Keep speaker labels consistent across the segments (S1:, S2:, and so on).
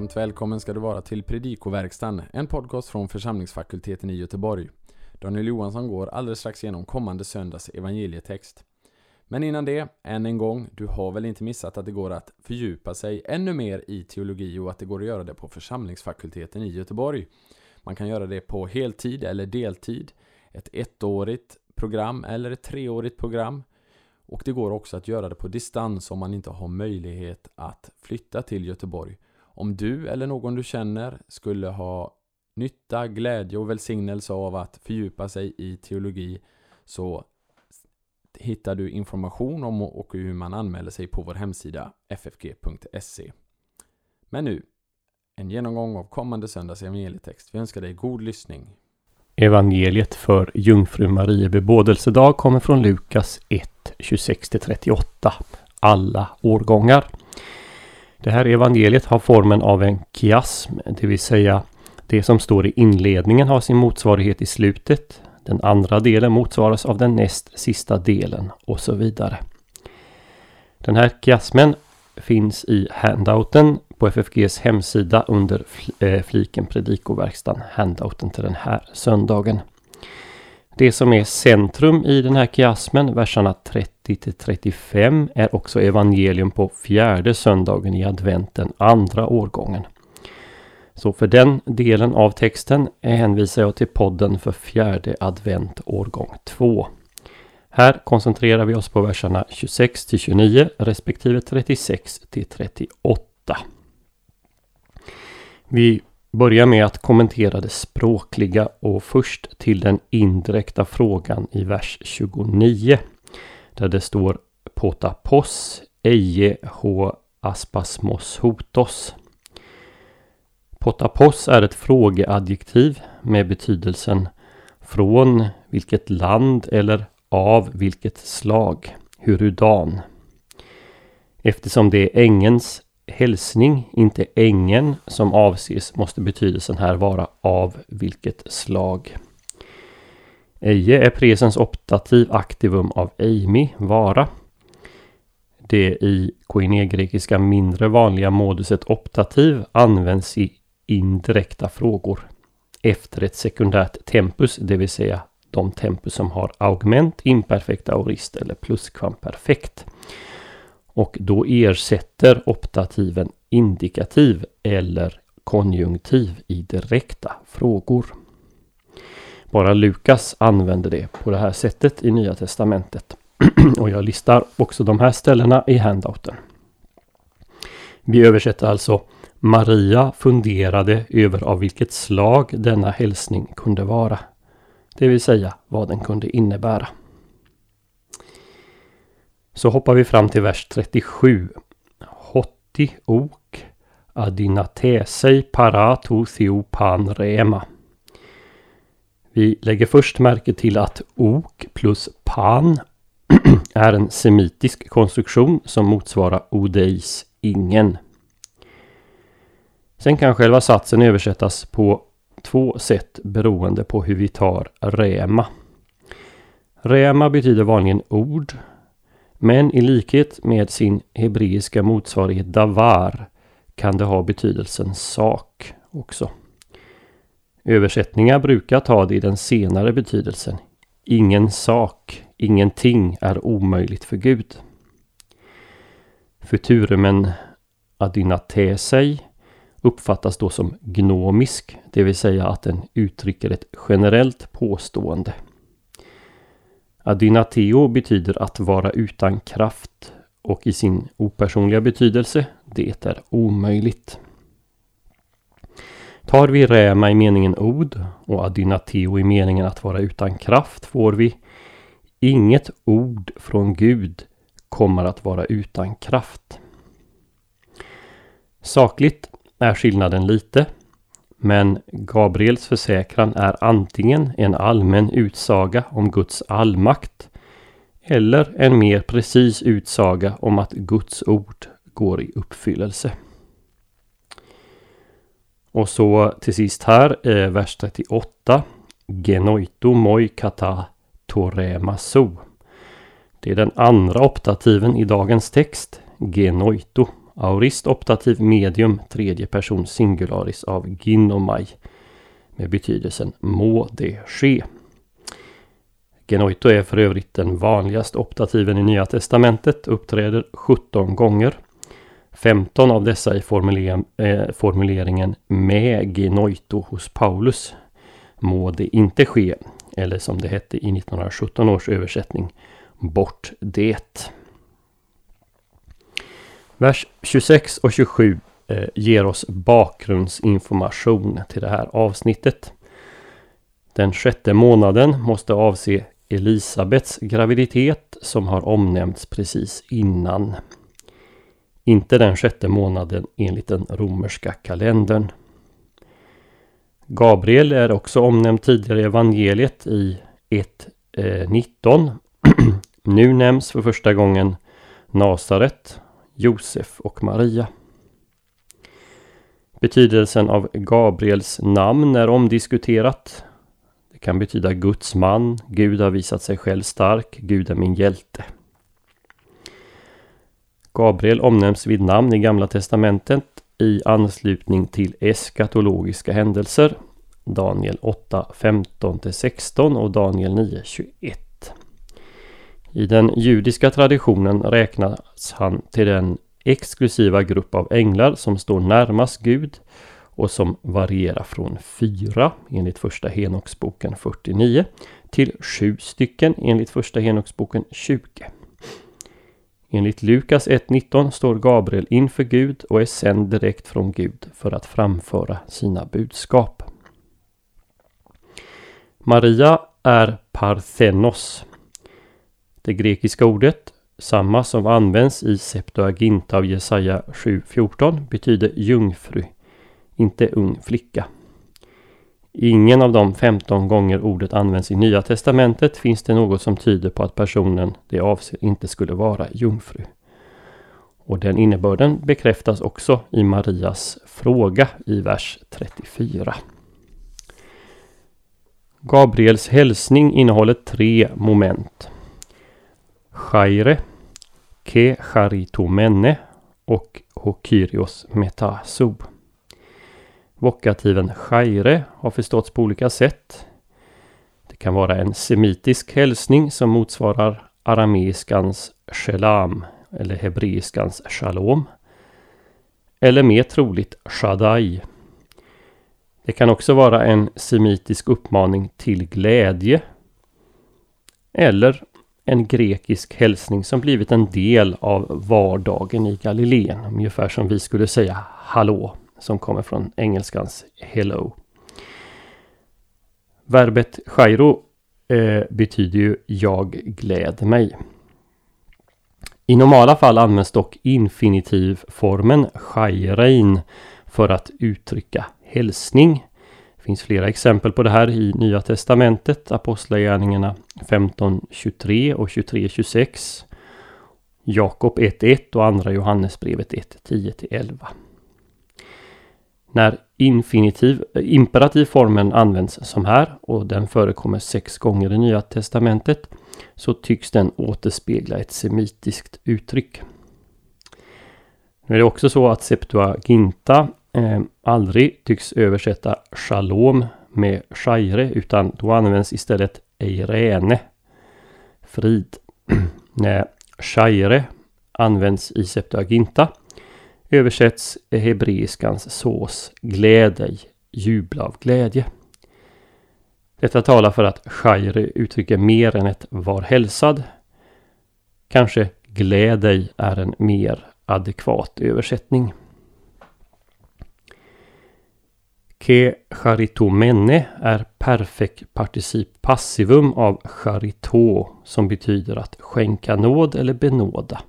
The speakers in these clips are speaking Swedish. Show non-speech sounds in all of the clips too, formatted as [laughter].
S1: Varmt välkommen ska du vara till Predikoverkstan, en podcast från församlingsfakulteten i Göteborg. Daniel Johansson går alldeles strax igenom kommande söndags evangelietext. Men innan det, än en gång, du har väl inte missat att det går att fördjupa sig ännu mer i teologi och att det går att göra det på församlingsfakulteten i Göteborg. Man kan göra det på heltid eller deltid, ett ettårigt program eller ett treårigt program. Och det går också att göra det på distans om man inte har möjlighet att flytta till Göteborg. Om du eller någon du känner skulle ha nytta, glädje och välsignelse av att fördjupa sig i teologi så hittar du information om och hur man anmäler sig på vår hemsida ffg.se. Men nu, en genomgång av kommande söndags evangelietext. Vi önskar dig god lyssning.
S2: Evangeliet för Jungfru Marie bebådelsedag kommer från Lukas 1, 26-38. Alla årgångar. Det här evangeliet har formen av en kiasm, det vill säga det som står i inledningen har sin motsvarighet i slutet. Den andra delen motsvaras av den näst sista delen och så vidare. Den här kiasmen finns i handouten på FFGs hemsida under eh, fliken Predikoverkstan. Handouten till den här söndagen. Det som är centrum i den här kiasmen, verserna 30 till 35, är också evangelium på fjärde söndagen i adventen, andra årgången. Så för den delen av texten hänvisar jag till podden för fjärde advent årgång 2. Här koncentrerar vi oss på verserna 26 till 29 respektive 36 till 38. Vi börjar med att kommentera det språkliga och först till den indirekta frågan i vers 29. Där det står potapos eje h aspasmos hotos. Potapos är ett frågeadjektiv med betydelsen från vilket land eller av vilket slag, hurudan. Eftersom det är ängens hälsning, inte ängen som avses, måste betydelsen här vara av vilket slag. Eje är presens optativ aktivum av eimi, vara. Det i koine-grekiska mindre vanliga moduset optativ används i indirekta frågor efter ett sekundärt tempus, det vill säga de tempus som har augment, imperfekt, aorist eller pluskvamperfekt. Och då ersätter optativen indikativ eller konjunktiv i direkta frågor. Bara Lukas använder det på det här sättet i Nya Testamentet. [clears throat] och jag listar också de här ställena i handouten. Vi översätter alltså Maria funderade över av vilket slag denna hälsning kunde vara. Det vill säga vad den kunde innebära. Så hoppar vi fram till vers 37. Hotti ok adinatesei parato theopan rema. Vi lägger först märke till att ok plus pan [clears throat] är en semitisk konstruktion som motsvarar odeis ingen. Sen kan själva satsen översättas på två sätt beroende på hur vi tar rema. Rema betyder vanligen ord men i likhet med sin hebreiska motsvarighet davar kan det ha betydelsen sak också. Översättningar brukar ta det i den senare betydelsen. Ingen sak, ingenting är omöjligt för Gud. Futurumen adynatesei uppfattas då som gnomisk, det vill säga att den uttrycker ett generellt påstående. Adynateo betyder att vara utan kraft och i sin opersonliga betydelse, det är omöjligt. Tar vi räma i meningen ord och adynateo i meningen att vara utan kraft får vi Inget ord från Gud kommer att vara utan kraft. Sakligt är skillnaden lite men Gabriels försäkran är antingen en allmän utsaga om Guds allmakt eller en mer precis utsaga om att Guds ord går i uppfyllelse. Och så till sist här, eh, vers 38. Genoito moi kata toremaso. Det är den andra optativen i dagens text. Genoito, Aorist optativ medium tredje person singularis av ginomai med betydelsen må det ske. Genoito är för övrigt den vanligaste optativen i Nya Testamentet, uppträder 17 gånger. 15 av dessa i eh, formuleringen med genoito hos Paulus. Må det inte ske, eller som det hette i 1917 års översättning, bort det. Vers 26 och 27 eh, ger oss bakgrundsinformation till det här avsnittet. Den sjätte månaden måste avse Elisabets graviditet som har omnämnts precis innan. Inte den sjätte månaden enligt den romerska kalendern. Gabriel är också omnämnd tidigare i evangeliet i 1.19. Eh, [clears throat] nu nämns för första gången Nasaret, Josef och Maria. Betydelsen av Gabriels namn är omdiskuterat. Det kan betyda Guds man, Gud har visat sig själv stark, Gud är min hjälte. Gabriel omnämns vid namn i Gamla Testamentet i anslutning till eskatologiska händelser. Daniel 8, 15-16 och Daniel 9, 21. I den judiska traditionen räknas han till den exklusiva grupp av änglar som står närmast Gud och som varierar från fyra enligt första Henoksboken 49 till sju stycken enligt första Henoksboken 20. Enligt Lukas 1.19 står Gabriel inför Gud och är sänd direkt från Gud för att framföra sina budskap. Maria är parthenos. Det grekiska ordet, samma som används i Septuaginta av Jesaja 7.14, betyder jungfru, inte ung flicka. Ingen av de 15 gånger ordet används i Nya Testamentet finns det något som tyder på att personen det avser inte skulle vara jungfru. Och den innebörden bekräftas också i Marias fråga i vers 34. Gabriels hälsning innehåller tre moment. Chaire, Ke charitomene och Hokyrios metaso. Vokativen chaire har förståtts på olika sätt. Det kan vara en semitisk hälsning som motsvarar arameiskans shelam eller hebreiskans shalom. Eller mer troligt Shaddai. Det kan också vara en semitisk uppmaning till glädje. Eller en grekisk hälsning som blivit en del av vardagen i Galileen. Ungefär som vi skulle säga hallå som kommer från engelskans hello. Verbet chairo eh, betyder ju jag gläd mig. I normala fall används dock infinitivformen chairein för att uttrycka hälsning. Det finns flera exempel på det här i Nya Testamentet, Apostlagärningarna 15.23 och 23.26. Jakob 1.1 och Andra Johannesbrevet 1.10-11. När infinitiv, eh, imperativ formen används som här och den förekommer sex gånger i Nya Testamentet så tycks den återspegla ett semitiskt uttryck. Nu är det också så att Septuaginta eh, aldrig tycks översätta shalom med shaire utan då används istället eirene, frid. [clears throat] När shaire används i Septuaginta översätts hebreiskans sås gläd dig, jubla av glädje. Detta talar för att shaire uttrycker mer än ett var hälsad. Kanske gläd dig är en mer adekvat översättning. Ke charitomene är perfekt particip passivum av charito som betyder att skänka nåd eller benåda.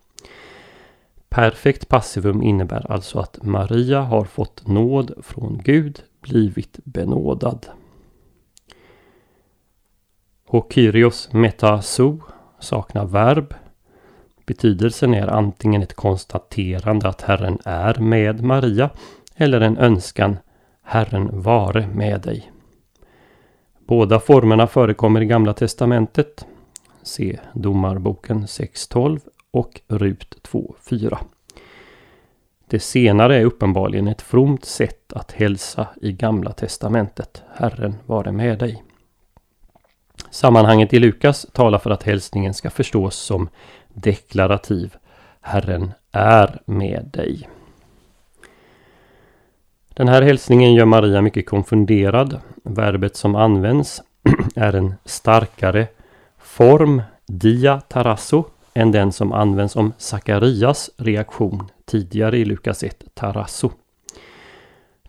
S2: Perfekt passivum innebär alltså att Maria har fått nåd från Gud, blivit benådad. Hokyrios metaso saknar verb. Betydelsen är antingen ett konstaterande att Herren är med Maria eller en önskan Herren vare med dig. Båda formerna förekommer i Gamla Testamentet. Se Domarboken 6.12 och Rut 2.4. Det senare är uppenbarligen ett fromt sätt att hälsa i Gamla Testamentet. Herren vare med dig. Sammanhanget i Lukas talar för att hälsningen ska förstås som deklarativ. Herren är med dig. Den här hälsningen gör Maria mycket konfunderad. Verbet som används [clears throat] är en starkare form, dia tarasso, än den som används om Sakarias reaktion tidigare i Lukas 1, tarasso.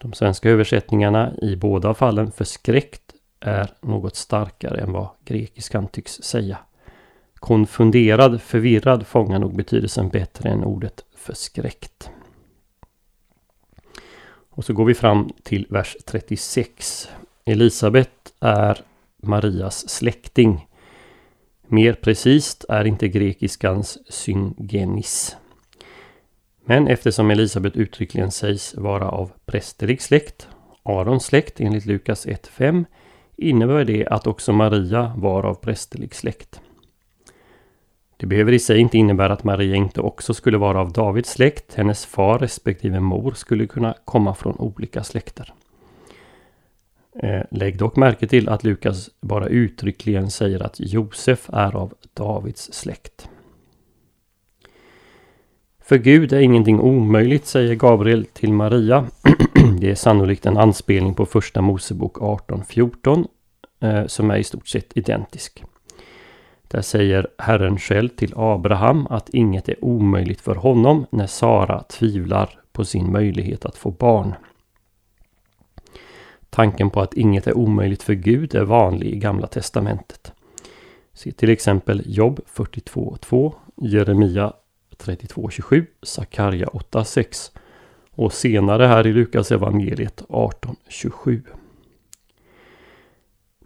S2: De svenska översättningarna i båda fallen förskräckt är något starkare än vad grekiskan tycks säga. Konfunderad, förvirrad fångar nog betydelsen bättre än ordet förskräckt. Och så går vi fram till vers 36. Elisabet är Marias släkting. Mer precis är inte grekiskans syngenis. Men eftersom Elisabet uttryckligen sägs vara av prästerlig släkt, Arons släkt enligt Lukas 1.5, innebär det att också Maria var av prästerlig släkt. Det behöver i sig inte innebära att Maria inte också skulle vara av Davids släkt. Hennes far respektive mor skulle kunna komma från olika släkter. Eh, lägg dock märke till att Lukas bara uttryckligen säger att Josef är av Davids släkt. För Gud är ingenting omöjligt, säger Gabriel till Maria. [clears throat] Det är sannolikt en anspelning på första Mosebok 18.14 eh, som är i stort sett identisk. Där säger Herren själv till Abraham att inget är omöjligt för honom när Sara tvivlar på sin möjlighet att få barn. Tanken på att inget är omöjligt för Gud är vanlig i Gamla Testamentet. Se till exempel Job 42.2, Jeremia 32.27, Sakarja 8.6 och senare här i Lukas evangeliet 18.27.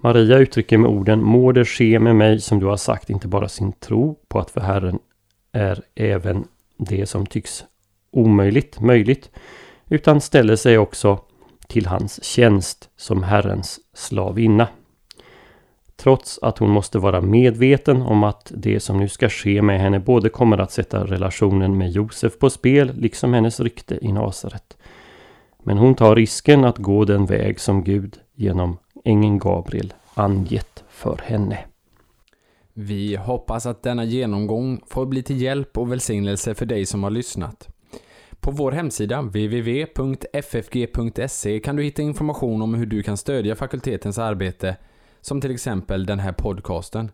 S2: Maria uttrycker med orden Må det ske med mig som du har sagt inte bara sin tro på att för Herren är även det som tycks omöjligt möjligt utan ställer sig också till hans tjänst som Herrens slavinna. Trots att hon måste vara medveten om att det som nu ska ske med henne både kommer att sätta relationen med Josef på spel liksom hennes rykte i Nasaret. Men hon tar risken att gå den väg som Gud genom ängeln Gabriel angett för henne.
S1: Vi hoppas att denna genomgång får bli till hjälp och välsignelse för dig som har lyssnat. På vår hemsida www.ffg.se kan du hitta information om hur du kan stödja fakultetens arbete, som till exempel den här podcasten.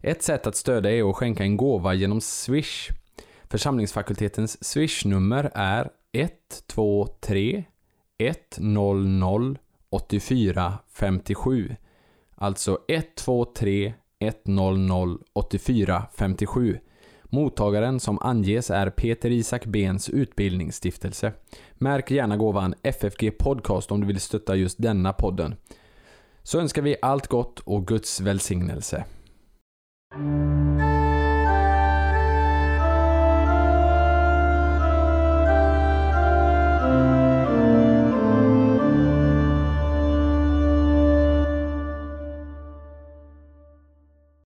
S1: Ett sätt att stödja är att skänka en gåva genom Swish. Församlingsfakultetens Swish-nummer är 123 100 84 57. Alltså 123 100 84 57. Mottagaren som anges är Peter Isak Bens utbildningsstiftelse. Märk gärna gåvan FFG Podcast om du vill stötta just denna podden. Så önskar vi allt gott och Guds välsignelse.